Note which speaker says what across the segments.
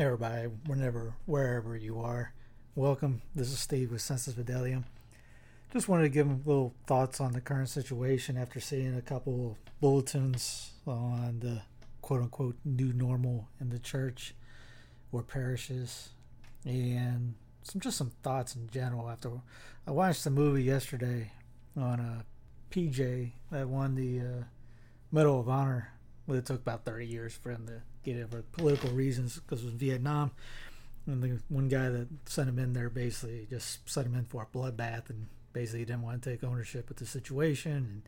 Speaker 1: Everybody, whenever, wherever you are, welcome. This is Steve with Sensus Fidelium. Just wanted to give them little thoughts on the current situation after seeing a couple of bulletins on the quote unquote new normal in the church or parishes, and some just some thoughts in general. After I watched the movie yesterday on uh, PJ that won the uh, Medal of Honor. Well, it took about 30 years for him to get it for political reasons because it was Vietnam. And the one guy that sent him in there basically just sent him in for a bloodbath and basically didn't want to take ownership of the situation. And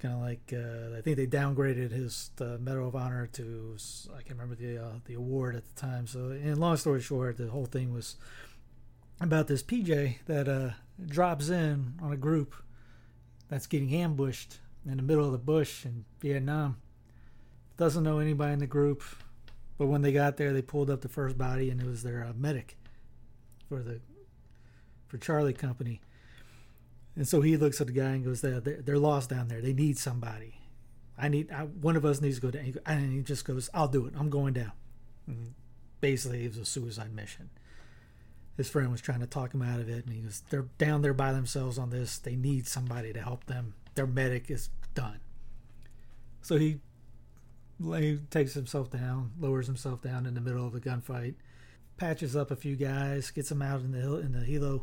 Speaker 1: kind of like, uh, I think they downgraded his Medal of Honor to, I can't remember the, uh, the award at the time. So, in long story short, the whole thing was about this PJ that uh, drops in on a group that's getting ambushed in the middle of the bush in Vietnam. Doesn't know anybody in the group, but when they got there, they pulled up the first body, and it was their uh, medic for the for Charlie Company. And so he looks at the guy and goes, "They're they're, they're lost down there. They need somebody. I need I, one of us needs to go down." And he just goes, "I'll do it. I'm going down." And basically, it was a suicide mission his friend was trying to talk him out of it and he was they're down there by themselves on this they need somebody to help them their medic is done so he, he takes himself down lowers himself down in the middle of a gunfight patches up a few guys gets them out in the in the helo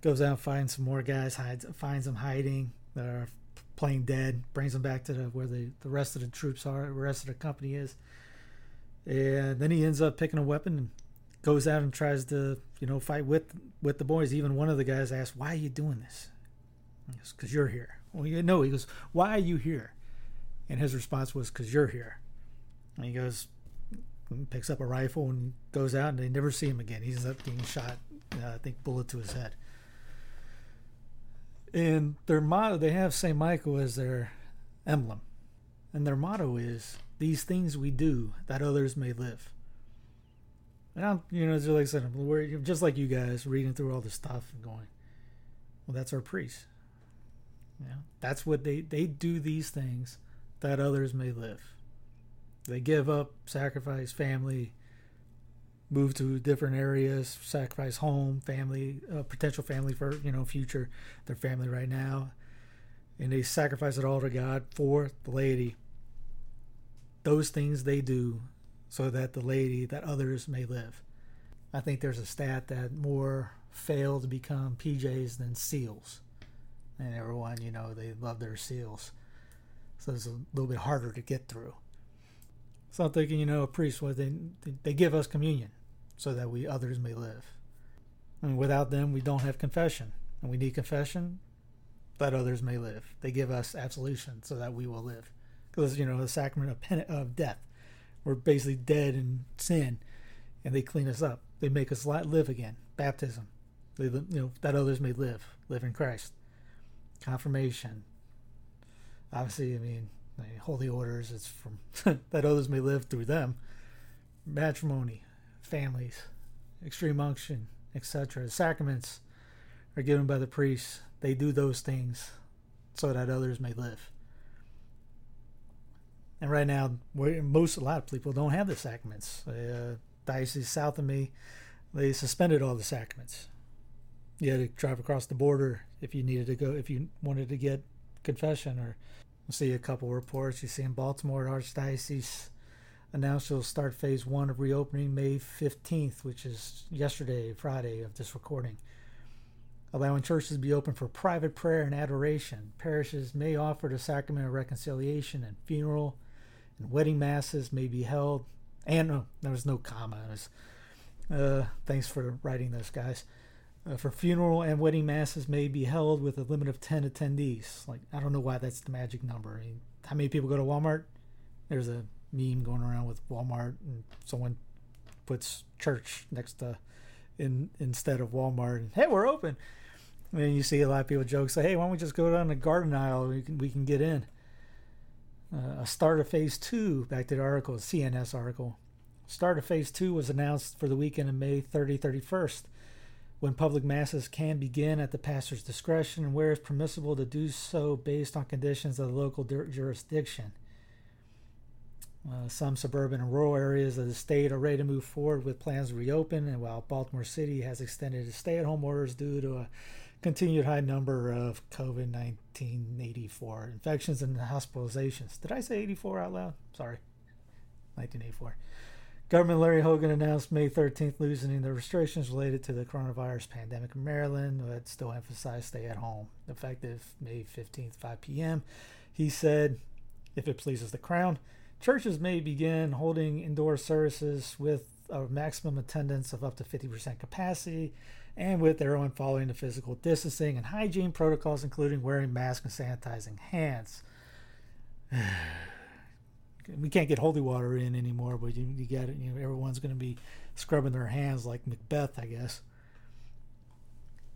Speaker 1: goes out finds some more guys hides finds them hiding that are playing dead brings them back to the where the, the rest of the troops are the rest of the company is. And then he ends up picking a weapon and goes out and tries to you know fight with with the boys. Even one of the guys asks why are you doing this? Because you're here well you know he goes why are you here and his response was because you're here and he goes picks up a rifle and goes out and they never see him again. He's up being shot uh, i think bullet to his head. And their motto they have st michael as their emblem. And their motto is these things we do that others may live. And I'm, you know, just like I said, we're just like you guys reading through all this stuff and going, well, that's our priest. Know, that's what they they do these things that others may live. They give up, sacrifice family, move to different areas, sacrifice home, family, uh, potential family for you know future their family right now, and they sacrifice it all to God for the laity. Those things they do so that the lady that others may live. I think there's a stat that more fail to become PJs than SEALs. And everyone, you know, they love their SEALs. So it's a little bit harder to get through. So I'm thinking, you know, a priest, well, they, they give us communion so that we others may live. And without them, we don't have confession. And we need confession that others may live. They give us absolution so that we will live. Because, you know, the sacrament of, pen- of death we're basically dead in sin, and they clean us up. They make us live again. Baptism, they, you know, that others may live, live in Christ. Confirmation. Obviously, I mean, holy orders. It's from that others may live through them. Matrimony, families, extreme unction, etc. The sacraments are given by the priests. They do those things so that others may live. And right now, most a lot of people don't have the sacraments. Uh, diocese south of me, they suspended all the sacraments. you had to drive across the border if you needed to go, if you wanted to get confession. Or we'll see a couple reports. You see in Baltimore Archdiocese announced it'll start phase one of reopening May 15th, which is yesterday, Friday of this recording. Allowing churches to be open for private prayer and adoration. Parishes may offer the sacrament of reconciliation and funeral and wedding masses may be held. And no, there was no comma. Was, uh, thanks for writing those guys. Uh, for funeral and wedding masses may be held with a limit of 10 attendees. Like, I don't know why that's the magic number. I mean, how many people go to Walmart? There's a meme going around with Walmart, and someone puts church next to in instead of Walmart. And, hey, we're open. And you see a lot of people joke, say, hey, why don't we just go down the garden aisle? We can, we can get in. Uh, a start of phase two, back to the article, CNS article. Start of phase two was announced for the weekend of May 30 31st when public masses can begin at the pastor's discretion and where it's permissible to do so based on conditions of the local jurisdiction. Uh, some suburban and rural areas of the state are ready to move forward with plans to reopen, and while Baltimore City has extended its stay at home orders due to a continued high number of COVID 1984 infections and hospitalizations. Did I say 84 out loud? Sorry. 1984. Governor Larry Hogan announced May 13th loosening the restrictions related to the coronavirus pandemic in Maryland, but still emphasized stay at home. Effective May 15th, 5 p.m., he said, if it pleases the Crown, churches may begin holding indoor services with a maximum attendance of up to 50% capacity and with everyone following the physical distancing and hygiene protocols, including wearing masks and sanitizing hands. We can't get holy water in anymore, but you, you got it. You know, everyone's going to be scrubbing their hands like Macbeth, I guess.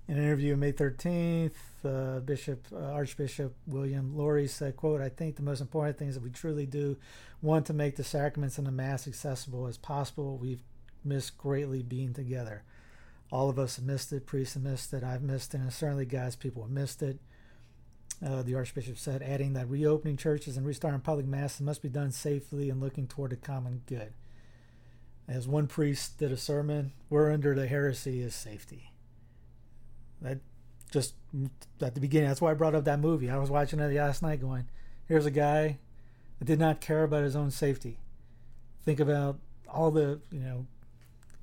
Speaker 1: In an interview on May 13th, uh, Bishop uh, Archbishop William Lori said, "quote I think the most important thing is that we truly do want to make the sacraments and the Mass accessible as possible. We've missed greatly being together." all of us have missed it. Priests have missed it. I've missed it. And certainly God's people have missed it. Uh, the Archbishop said, adding that reopening churches and restarting public masses must be done safely and looking toward the common good. As one priest did a sermon, we're under the heresy is safety. That just at the beginning, that's why I brought up that movie. I was watching it last night going, here's a guy that did not care about his own safety. Think about all the, you know,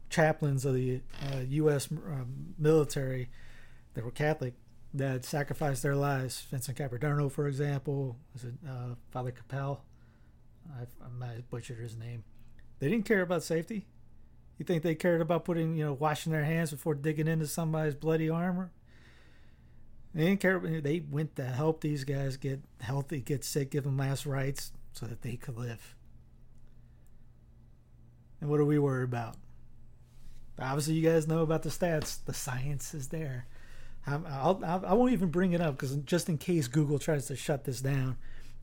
Speaker 1: chaplains of the uh, U.S. Um, military that were Catholic that sacrificed their lives. Vincent Capodanno, for example, was it uh, Father Capel? I, I might butchered his name. They didn't care about safety. You think they cared about putting, you know, washing their hands before digging into somebody's bloody armor? They didn't care. They went to help these guys get healthy, get sick, give them last rites so that they could live. And what are we worried about? Obviously, you guys know about the stats. The science is there. I'll, I'll, I won't even bring it up because just in case Google tries to shut this down,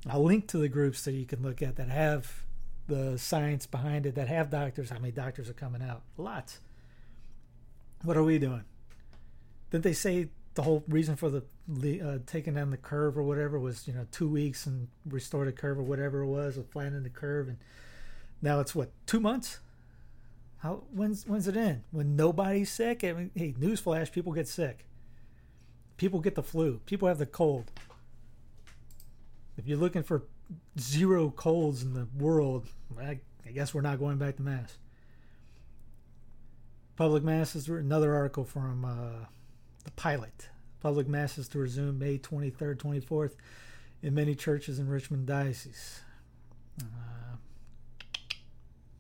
Speaker 1: I'll link to the groups that you can look at that have the science behind it, that have doctors. How many doctors are coming out? Lots. What are we doing? Didn't they say the whole reason for the uh, taking down the curve or whatever was you know two weeks and restore the curve or whatever it was, or flattening the curve, and now it's what two months? How when's when's it in? When nobody's sick? I mean, hey, newsflash: people get sick. People get the flu. People have the cold. If you're looking for zero colds in the world, I, I guess we're not going back to mass. Public masses. Another article from uh, the pilot. Public masses to resume May 23rd, 24th in many churches in Richmond Diocese. Uh,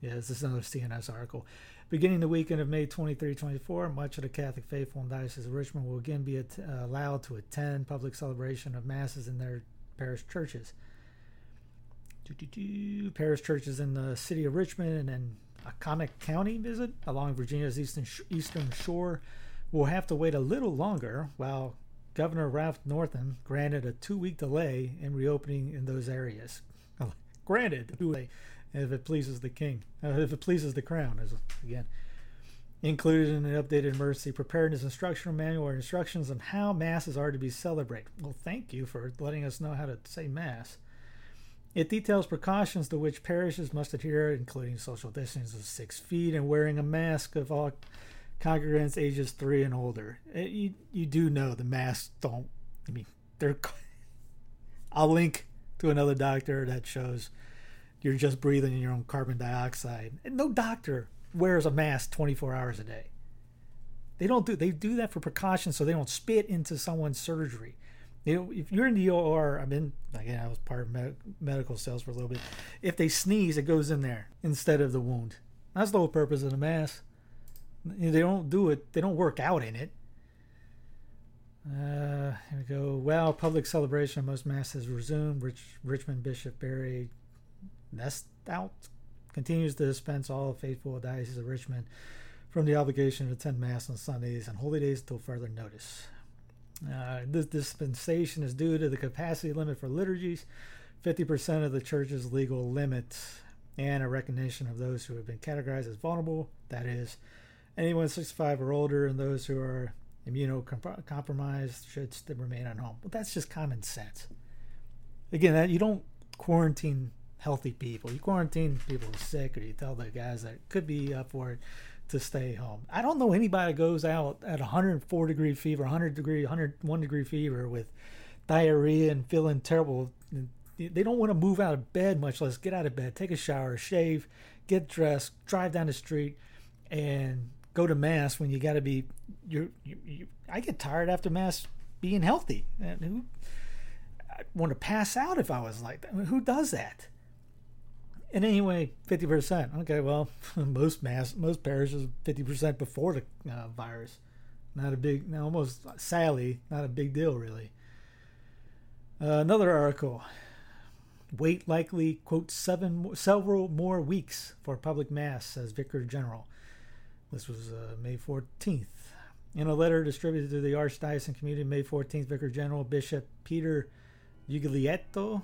Speaker 1: yeah, this is another CNS article. Beginning the weekend of May 23 24, much of the Catholic faithful in Diocese of Richmond will again be at, uh, allowed to attend public celebration of Masses in their parish churches. Doo-doo-doo. Parish churches in the city of Richmond and then Accomack County visit along Virginia's eastern, sh- eastern shore will have to wait a little longer while Governor Ralph Northam granted a two week delay in reopening in those areas. granted, if it pleases the king, uh, if it pleases the crown, as again included in an updated emergency preparedness instructional manual instructions on how masses are to be celebrated. Well, thank you for letting us know how to say mass. It details precautions to which parishes must adhere, including social distancing of six feet and wearing a mask of all congregants ages three and older. Eh, You you do know the masks don't. I mean, they're. I'll link to another doctor that shows you're just breathing in your own carbon dioxide. And no doctor wears a mask 24 hours a day. They don't do. They do that for precaution, so they don't spit into someone's surgery. You know, if you're in the OR, I've been again. I was part of med- medical sales for a little bit. If they sneeze, it goes in there instead of the wound. That's the whole purpose of the mask. They don't do it. They don't work out in it. Uh, here we go. Well, public celebration of most mass has resumed. Rich, Richmond Bishop Barry Nest out continues to dispense all faithful Diocese of Richmond from the obligation to attend Mass on Sundays and holy days until further notice. Uh, this dispensation is due to the capacity limit for liturgies, 50% of the church's legal limit, and a recognition of those who have been categorized as vulnerable, that is, anyone 65 or older, and those who are immunocompromised should remain at home. But that's just common sense. Again, that you don't quarantine healthy people. You quarantine people who are sick, or you tell the guys that could be up for it to stay home. I don't know anybody goes out at 104 degree fever, 100 degree, 101 degree fever with diarrhea and feeling terrible. They don't want to move out of bed, much less get out of bed, take a shower, shave, get dressed, drive down the street, and go to mass when you got to be. You're, you, you, I get tired after mass being healthy. And who? I want to pass out if I was like that. I mean, who does that? And anyway, fifty percent. Okay, well, most mass, most parishes, fifty percent before the uh, virus. Not a big, no, almost sadly, not a big deal really. Uh, another article. Wait likely quote seven several more weeks for public mass, says Vicar General. This was uh, May fourteenth. In a letter distributed to the Archdiocesan community, May fourteenth, Vicar General Bishop Peter Uglietto,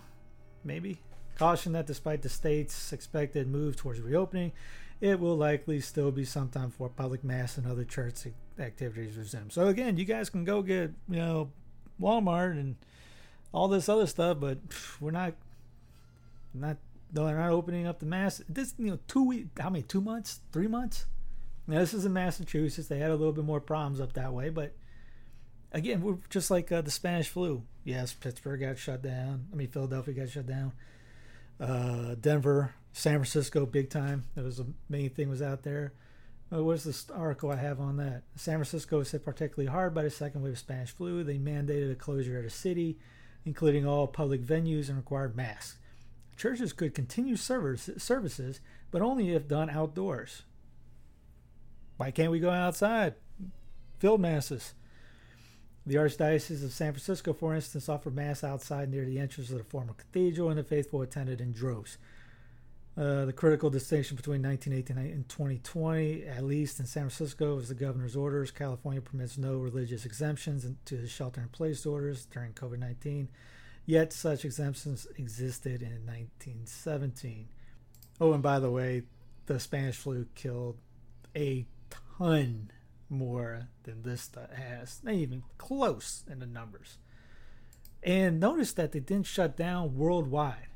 Speaker 1: maybe cautioned that despite the state's expected move towards reopening, it will likely still be some time before public mass and other church activities resume. So again, you guys can go get you know Walmart and all this other stuff, but we're not not no, they're not opening up the mass. This you know two week how many two months three months. Now this is in Massachusetts. They had a little bit more problems up that way, but again, we're just like uh, the Spanish flu. Yes, Pittsburgh got shut down. I mean, Philadelphia got shut down. Uh, Denver, San Francisco, big time. That was the main thing was out there. Uh, what's this article I have on that? San Francisco was hit particularly hard by the second wave of Spanish flu. They mandated a closure of the city, including all public venues, and required masks. Churches could continue service, services, but only if done outdoors. Why can't we go outside? Field masses. The Archdiocese of San Francisco, for instance, offered mass outside near the entrance of the former cathedral, and the faithful attended in droves. Uh, the critical distinction between 1918 and 2020, at least in San Francisco, is the governor's orders. California permits no religious exemptions to the shelter in place orders during COVID 19, yet such exemptions existed in 1917. Oh, and by the way, the Spanish flu killed a ton more than this has. Not even close in the numbers. And notice that they didn't shut down worldwide.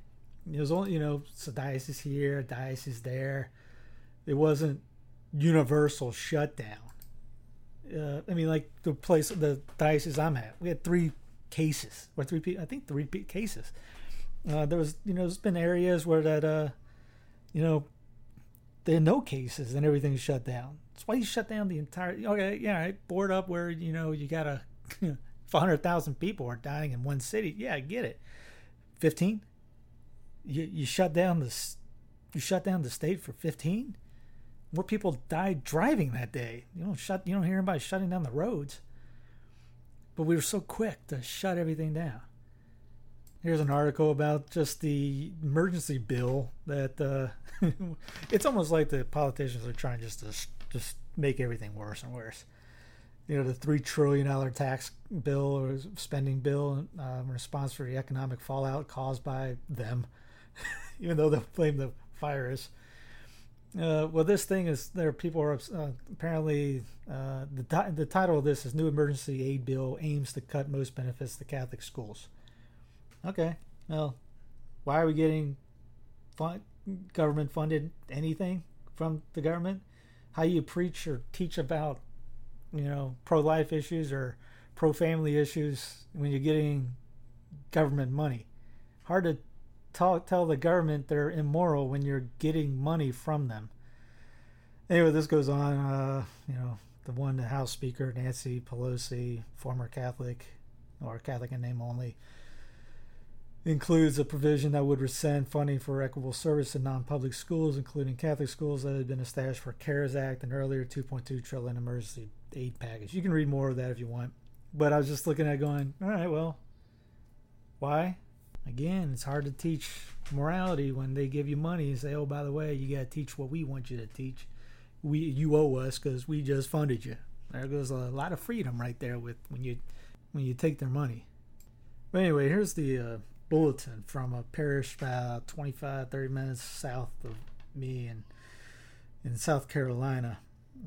Speaker 1: It was only, you know, so diocese here, diocese there. It wasn't universal shutdown. Uh, I mean, like the place, the diocese I'm at, we had three cases, or three, I think three cases. Uh, there was, you know, there's been areas where that, uh, you know, there are no cases and everything's shut down. That's why you shut down the entire. Okay, yeah, right, board up where you know you got a, hundred thousand people are dying in one city. Yeah, I get it. Fifteen. You you shut down the, you shut down the state for fifteen. More people died driving that day. You don't shut. You don't hear anybody shutting down the roads. But we were so quick to shut everything down. Here's an article about just the emergency bill that uh, it's almost like the politicians are trying just to just make everything worse and worse. You know, the three trillion dollar tax bill or spending bill um, in response for the economic fallout caused by them, even though they blame the virus. Uh, well, this thing is there. People are uh, apparently uh, the the title of this is "New Emergency Aid Bill Aims to Cut Most Benefits to Catholic Schools." Okay, well, why are we getting fun- government funded anything from the government? How you preach or teach about you know, pro life issues or pro family issues when you're getting government money. Hard to talk, tell the government they're immoral when you're getting money from them. Anyway, this goes on. Uh, you know, the one, the House Speaker, Nancy Pelosi, former Catholic or Catholic in name only, includes a provision that would rescind funding for equitable service in non-public schools, including Catholic schools that had been established for CARES Act and earlier 2.2 trillion emergency aid package. You can read more of that if you want. But I was just looking at going, all right, well, why? Again, it's hard to teach morality when they give you money and say, oh, by the way, you got to teach what we want you to teach. We you owe us because we just funded you. There goes a lot of freedom right there with when you when you take their money. But anyway, here's the uh, bulletin from a parish about 25, 30 minutes south of me in in South Carolina.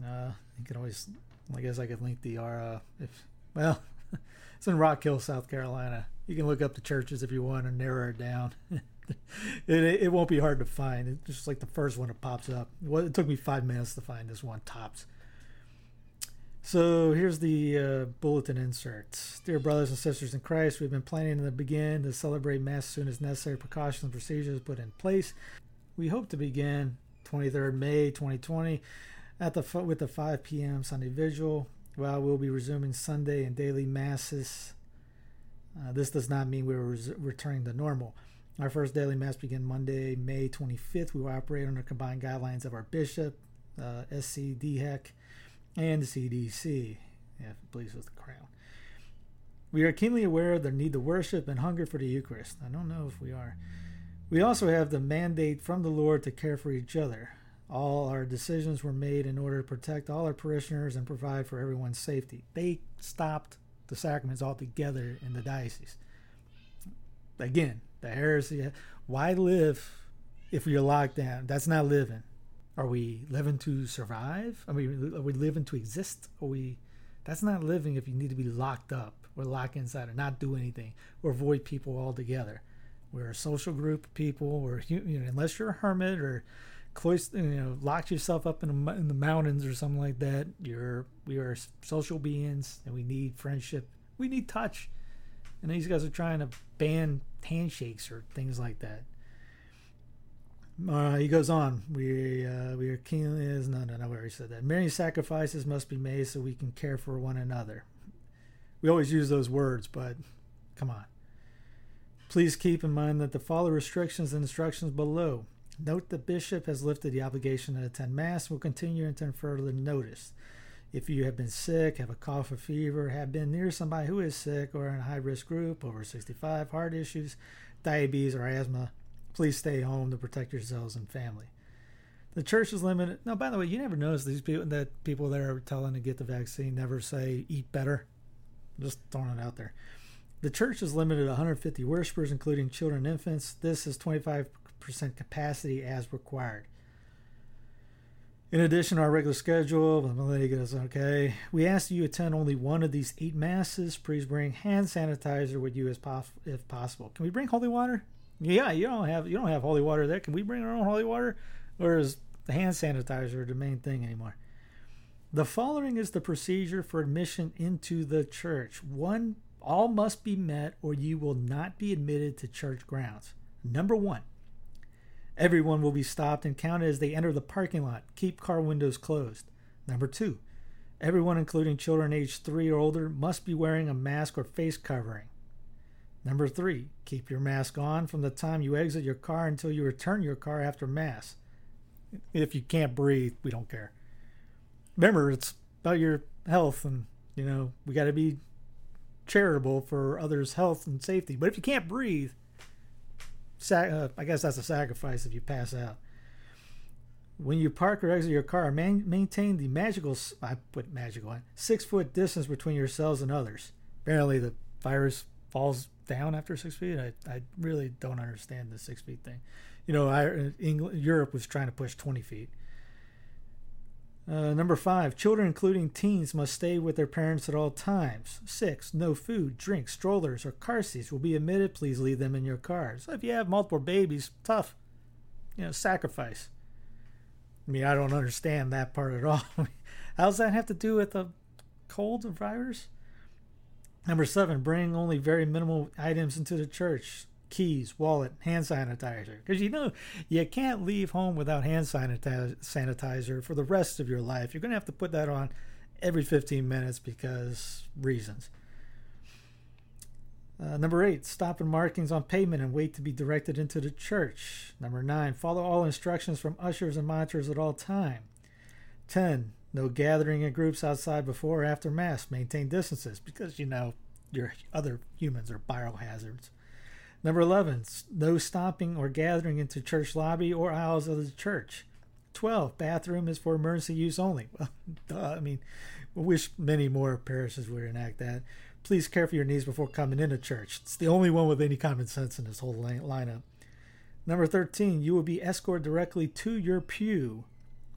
Speaker 1: Uh, you can always, I guess I could link the uh, if well, it's in Rock Hill, South Carolina. You can look up the churches if you want and narrow it down. it, it won't be hard to find. It's just like the first one that pops up. Well, it took me five minutes to find this one tops. So here's the uh, bulletin inserts. Dear brothers and sisters in Christ, we've been planning to begin to celebrate Mass as soon as necessary precautions and procedures put in place. We hope to begin 23rd May 2020 at the with the 5 p.m. Sunday Vigil. While we'll be resuming Sunday and daily masses, uh, this does not mean we're res- returning to normal. Our first daily mass begin Monday, May 25th. We will operate under combined guidelines of our bishop, uh, SC DHEC, and the CDC, if it pleases the crown. We are keenly aware of the need to worship and hunger for the Eucharist. I don't know if we are. We also have the mandate from the Lord to care for each other. All our decisions were made in order to protect all our parishioners and provide for everyone's safety. They stopped the sacraments altogether in the diocese. Again, the heresy. Why live if you're locked down? That's not living. Are we living to survive? I mean, are we living to exist? Are we? That's not living if you need to be locked up or locked inside or not do anything or avoid people altogether. We're a social group of people. Or you know, unless you're a hermit or you know, locked yourself up in, in the mountains or something like that. You're we are social beings and we need friendship. We need touch. And these guys are trying to ban handshakes or things like that. Uh, he goes on. We uh, we are keen is no no no where he said that. Many sacrifices must be made so we can care for one another. We always use those words, but come on. Please keep in mind that the follow restrictions and instructions below. Note the bishop has lifted the obligation to attend mass. Will continue until further notice. If you have been sick, have a cough or fever, have been near somebody who is sick or in a high risk group, over 65, heart issues, diabetes, or asthma, please stay home to protect yourselves and family. The church is limited. No, by the way, you never notice these people that people that are telling to get the vaccine never say eat better. Just throwing it out there. The church is limited to 150 worshipers, including children and infants. This is 25% capacity as required. In addition to our regular schedule, goes, okay, we ask that you attend only one of these eight masses. Please bring hand sanitizer with you as if possible. Can we bring holy water? Yeah, you don't have you don't have holy water there. Can we bring our own holy water, or is the hand sanitizer the main thing anymore? The following is the procedure for admission into the church. One, all must be met, or you will not be admitted to church grounds. Number one, Everyone will be stopped and counted as they enter the parking lot. Keep car windows closed. Number two, everyone, including children aged three or older, must be wearing a mask or face covering. Number three, keep your mask on from the time you exit your car until you return your car after Mass. If you can't breathe, we don't care. Remember, it's about your health, and, you know, we got to be charitable for others' health and safety. But if you can't breathe, sac- uh, I guess that's a sacrifice if you pass out. When you park or exit your car, man- maintain the magical, I put magical on, six foot distance between yourselves and others. Apparently, the virus falls down after six feet. I, I really don't understand the six feet thing. You know, I, England, Europe was trying to push 20 feet. Uh, number five, children, including teens, must stay with their parents at all times. Six, no food, drink, strollers, or car seats will be admitted. Please leave them in your car. So if you have multiple babies, tough, you know, sacrifice. I mean, I don't understand that part at all. How does that have to do with a cold and virus. Number seven, bring only very minimal items into the church keys, wallet, hand sanitizer. Because you know, you can't leave home without hand sanitizer, for the rest of your life. You're going to have to put that on every 15 minutes because reasons. Uh, number eight, stop and markings on pavement and wait to be directed into the church. Number nine, follow all instructions from ushers and monitors at all time. 10, no gathering in groups outside before or after Mass. Maintain distances because, you know, your other humans are biohazards. Number 11, no stopping or gathering into church lobby or aisles of the church. 12, bathroom is for emergency use only. Well, duh, I mean, I wish many more parishes would enact that. Please care for your needs before coming into church. It's the only one with any common sense in this whole lineup. Number 13, you will be escorted directly to your pew.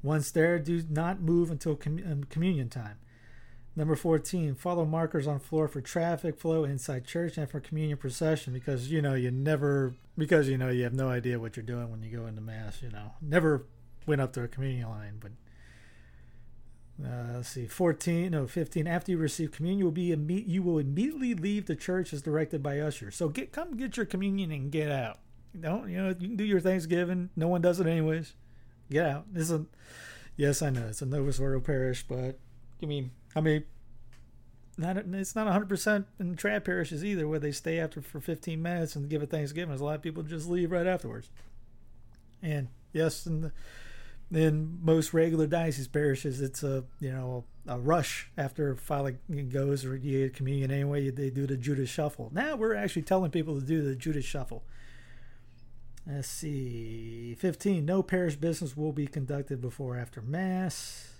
Speaker 1: Once there, do not move until um, communion time. Number 14, follow markers on floor for traffic flow inside church and for communion procession because you know you never because you know you have no idea what you're doing when you go into mass, you know. Never went up to a communion line, but uh, let's see, 14, no, 15. After you receive communion, you will be imme- you will immediately leave the church as directed by usher. So get come get your communion and get out. Don't you know you can do your Thanksgiving. No one does it anyways. Get out. This is yes, I know it's a Novus Ordo parish, but I mean, I mean, not it's not 100 percent in trad parishes either, where they stay after for 15 minutes and give a Thanksgiving. There's a lot of people just leave right afterwards. And yes, and in most regular diocese parishes, it's a you know a rush after filing goes or you get communion anyway. They do the Judas shuffle. Now we're actually telling people to do the Judas shuffle. Let's see. 15. No parish business will be conducted before after Mass.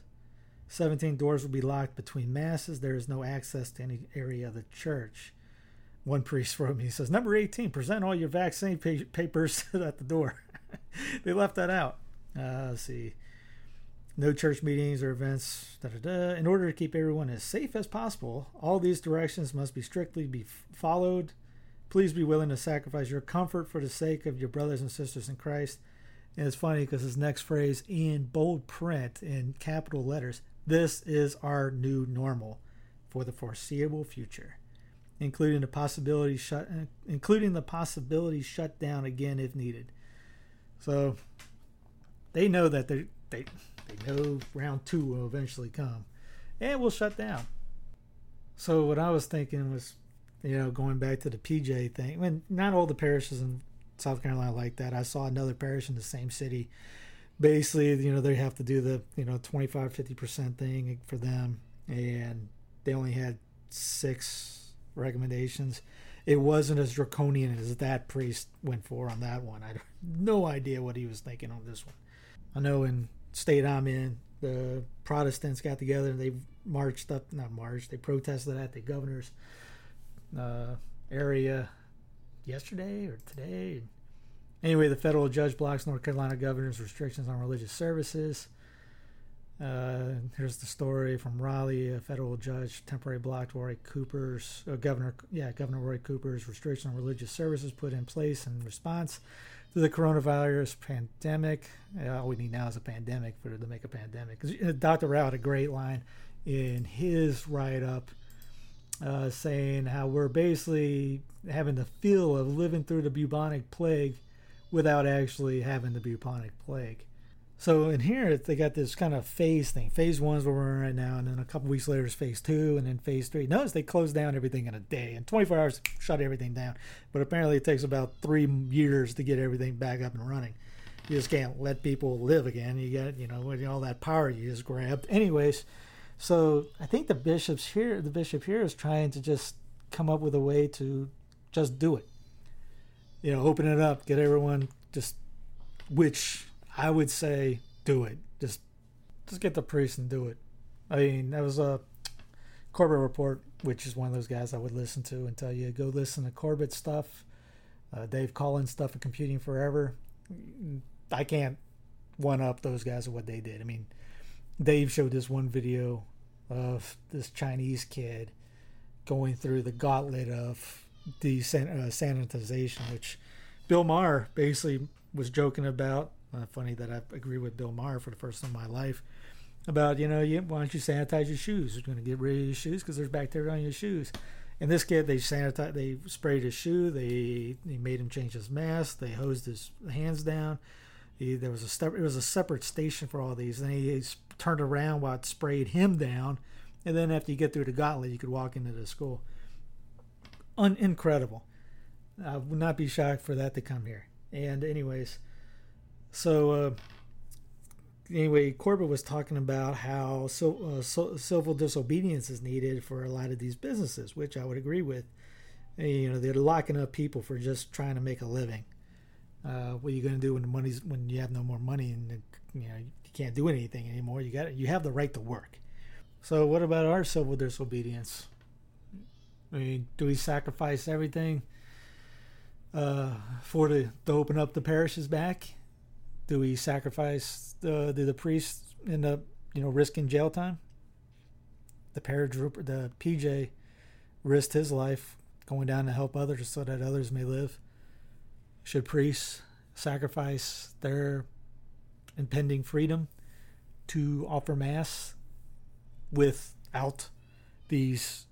Speaker 1: 17. Doors will be locked between Masses. There is no access to any area of the church. One priest wrote me, he says, Number 18. Present all your vaccine pa- papers at the door. they left that out. Uh, let's see. No church meetings or events. Da, da, da. In order to keep everyone as safe as possible, all these directions must be strictly be followed. Please be willing to sacrifice your comfort for the sake of your brothers and sisters in Christ. And it's funny because his next phrase in bold print in capital letters this is our new normal for the foreseeable future, including the possibility shut including the possibility shut down again if needed. So they know that they they they know round two will eventually come, and we'll shut down. So what I was thinking was, you know, going back to the PJ thing. Mean, not all the parishes in South Carolina like that. I saw another parish in the same city. Basically, you know, they have to do the you know 25 50 percent thing for them, and they only had six recommendations. It wasn't as draconian as that priest went for on that one. I have no idea what he was thinking on this one. I know in state I'm in, the Protestants got together and they marched up, not marched, they protested at the governor's uh, area yesterday or today. Anyway, the federal judge blocks North Carolina governor's restrictions on religious services. Uh, here's the story from Raleigh. A federal judge temporarily blocked Roy Cooper's uh, governor, yeah, Governor Roy Cooper's restriction on religious services put in place in response to the coronavirus pandemic. Uh, all we need now is a pandemic for to make a pandemic. Because Dr. Rao had a great line in his write up uh, saying how we're basically having the feel of living through the bubonic plague without actually having the bubonic plague. So in here, they got this kind of phase thing. Phase one is where we're in right now, and then a couple weeks later is phase two, and then phase three. Notice they closed down everything in a day. and 24 hours, shut everything down. But apparently, it takes about three years to get everything back up and running. You just can't let people live again. You got, you know, all that power you just grabbed. Anyways, so I think the bishops here, the bishop here, is trying to just come up with a way to just do it. You know, open it up, get everyone just, which I would say do it. Just just get the priest and do it. I mean, that was a Corbett report, which is one of those guys I would listen to and tell you go listen to Corbett stuff, uh, Dave Cullen's stuff, and Computing Forever. I can't one up those guys of what they did. I mean, Dave showed this one video of this Chinese kid going through the gauntlet of the uh, sanitization, which Bill Maher basically was joking about uh, funny that I agree with Bill Maher for the first time in my life. about you know you, why don't you sanitize your shoes? You're going to get rid of your shoes because there's bacteria on your shoes. And this kid, they sanitized, they sprayed his shoe, they they made him change his mask, they hosed his hands down. He, there was a step, it was a separate station for all these. Then he, turned around while it sprayed him down, and then after you get through the gauntlet, you could walk into the school. Un- incredible. I would not be shocked for that to come here. And anyways, so uh, anyway, Corbett was talking about how so, uh, so, civil disobedience is needed for a lot of these businesses, which I would agree with. You know, they're locking up people for just trying to make a living. Uh, what are you going to do when the money's when you have no more money and you know can't do anything anymore? You got you have the right to work. So what about our civil disobedience? I mean, do we sacrifice everything uh, for the to open up the parishes back? Do we sacrifice the do the priests end up you know risking jail time? The paratrooper, the PJ, risked his life going down to help others so that others may live. Should priests sacrifice their impending freedom to offer mass without these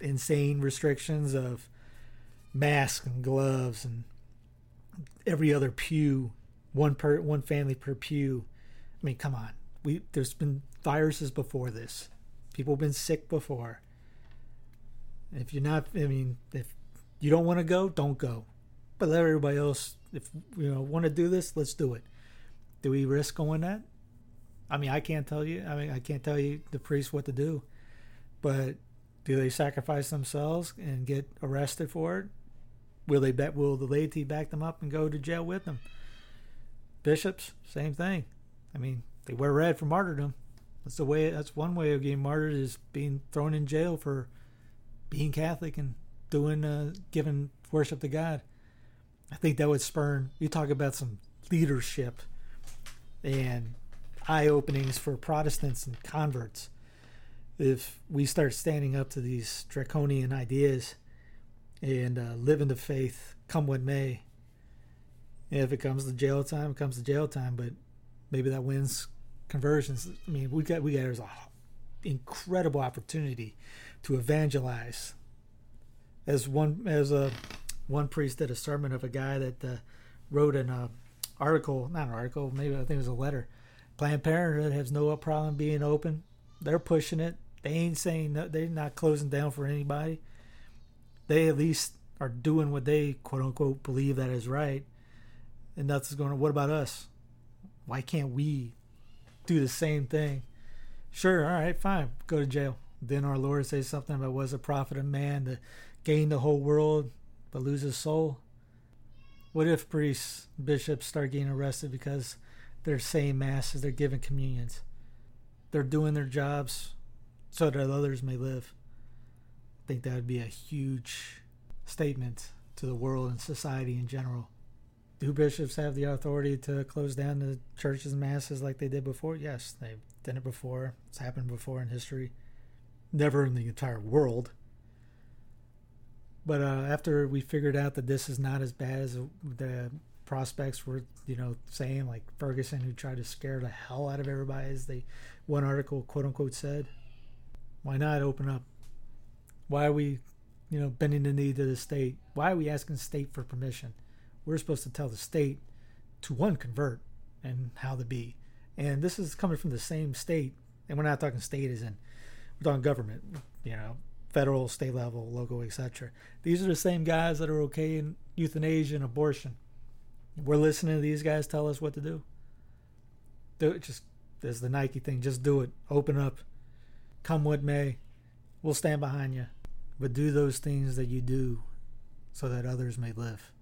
Speaker 1: insane restrictions of masks and gloves and every other pew, one per one family per pew. I mean, come on. We there's been viruses before this. People have been sick before. If you're not, I mean, if you don't want to go, don't go. But let everybody else, if you know, want to do this, let's do it. Do we risk going that? I mean, I can't tell you. I mean, I can't tell you the priest what to do. But do they sacrifice themselves and get arrested for it? Will they bet? Will the laity back them up and go to jail with them? Bishops, same thing. I mean, they wear red for martyrdom. That's the way. That's one way of getting martyred is being thrown in jail for being Catholic and doing, uh, giving worship to God. I think that would spurn. You talk about some leadership and eye openings for Protestants and converts. If we start standing up to these draconian ideas and uh, live in the faith, come what may. If it comes to jail time, it comes to jail time. But maybe that wins conversions. I mean, we got we got there's a incredible opportunity to evangelize. As one as a one priest did a sermon of a guy that uh, wrote in uh, article, not an article, maybe I think it was a letter. Planned Parenthood has no problem being open. They're pushing it. They ain't saying no, they're not closing down for anybody. They at least are doing what they quote unquote believe that is right. And that's going. To, What about us? Why can't we do the same thing? Sure, all right, fine, go to jail. Then our Lord says something about was a prophet of man to gain the whole world but lose his soul. What if priests, bishops start getting arrested because they're saying masses, they're giving communions, they're doing their jobs so that others may live? I think that would be a huge statement to the world and society in general. Do bishops have the authority to close down the churches and masses like they did before? Yes, they've done it before. It's happened before in history. Never in the entire world. But uh, after we figured out that this is not as bad as the prospects were, you know, saying, like Ferguson, who tried to scare the hell out of everybody, as they one article quote unquote said, why not open up? Why are we, you know, bending the knee to the state? Why are we asking the state for permission? We're supposed to tell the state to one convert and how to be. And this is coming from the same state, and we're not talking state as in we're talking government, you know, federal, state level, local, etc. These are the same guys that are okay in euthanasia and abortion. We're listening to these guys tell us what to do. Do it just there's the Nike thing, just do it. Open up. Come what may. We'll stand behind you. But do those things that you do so that others may live.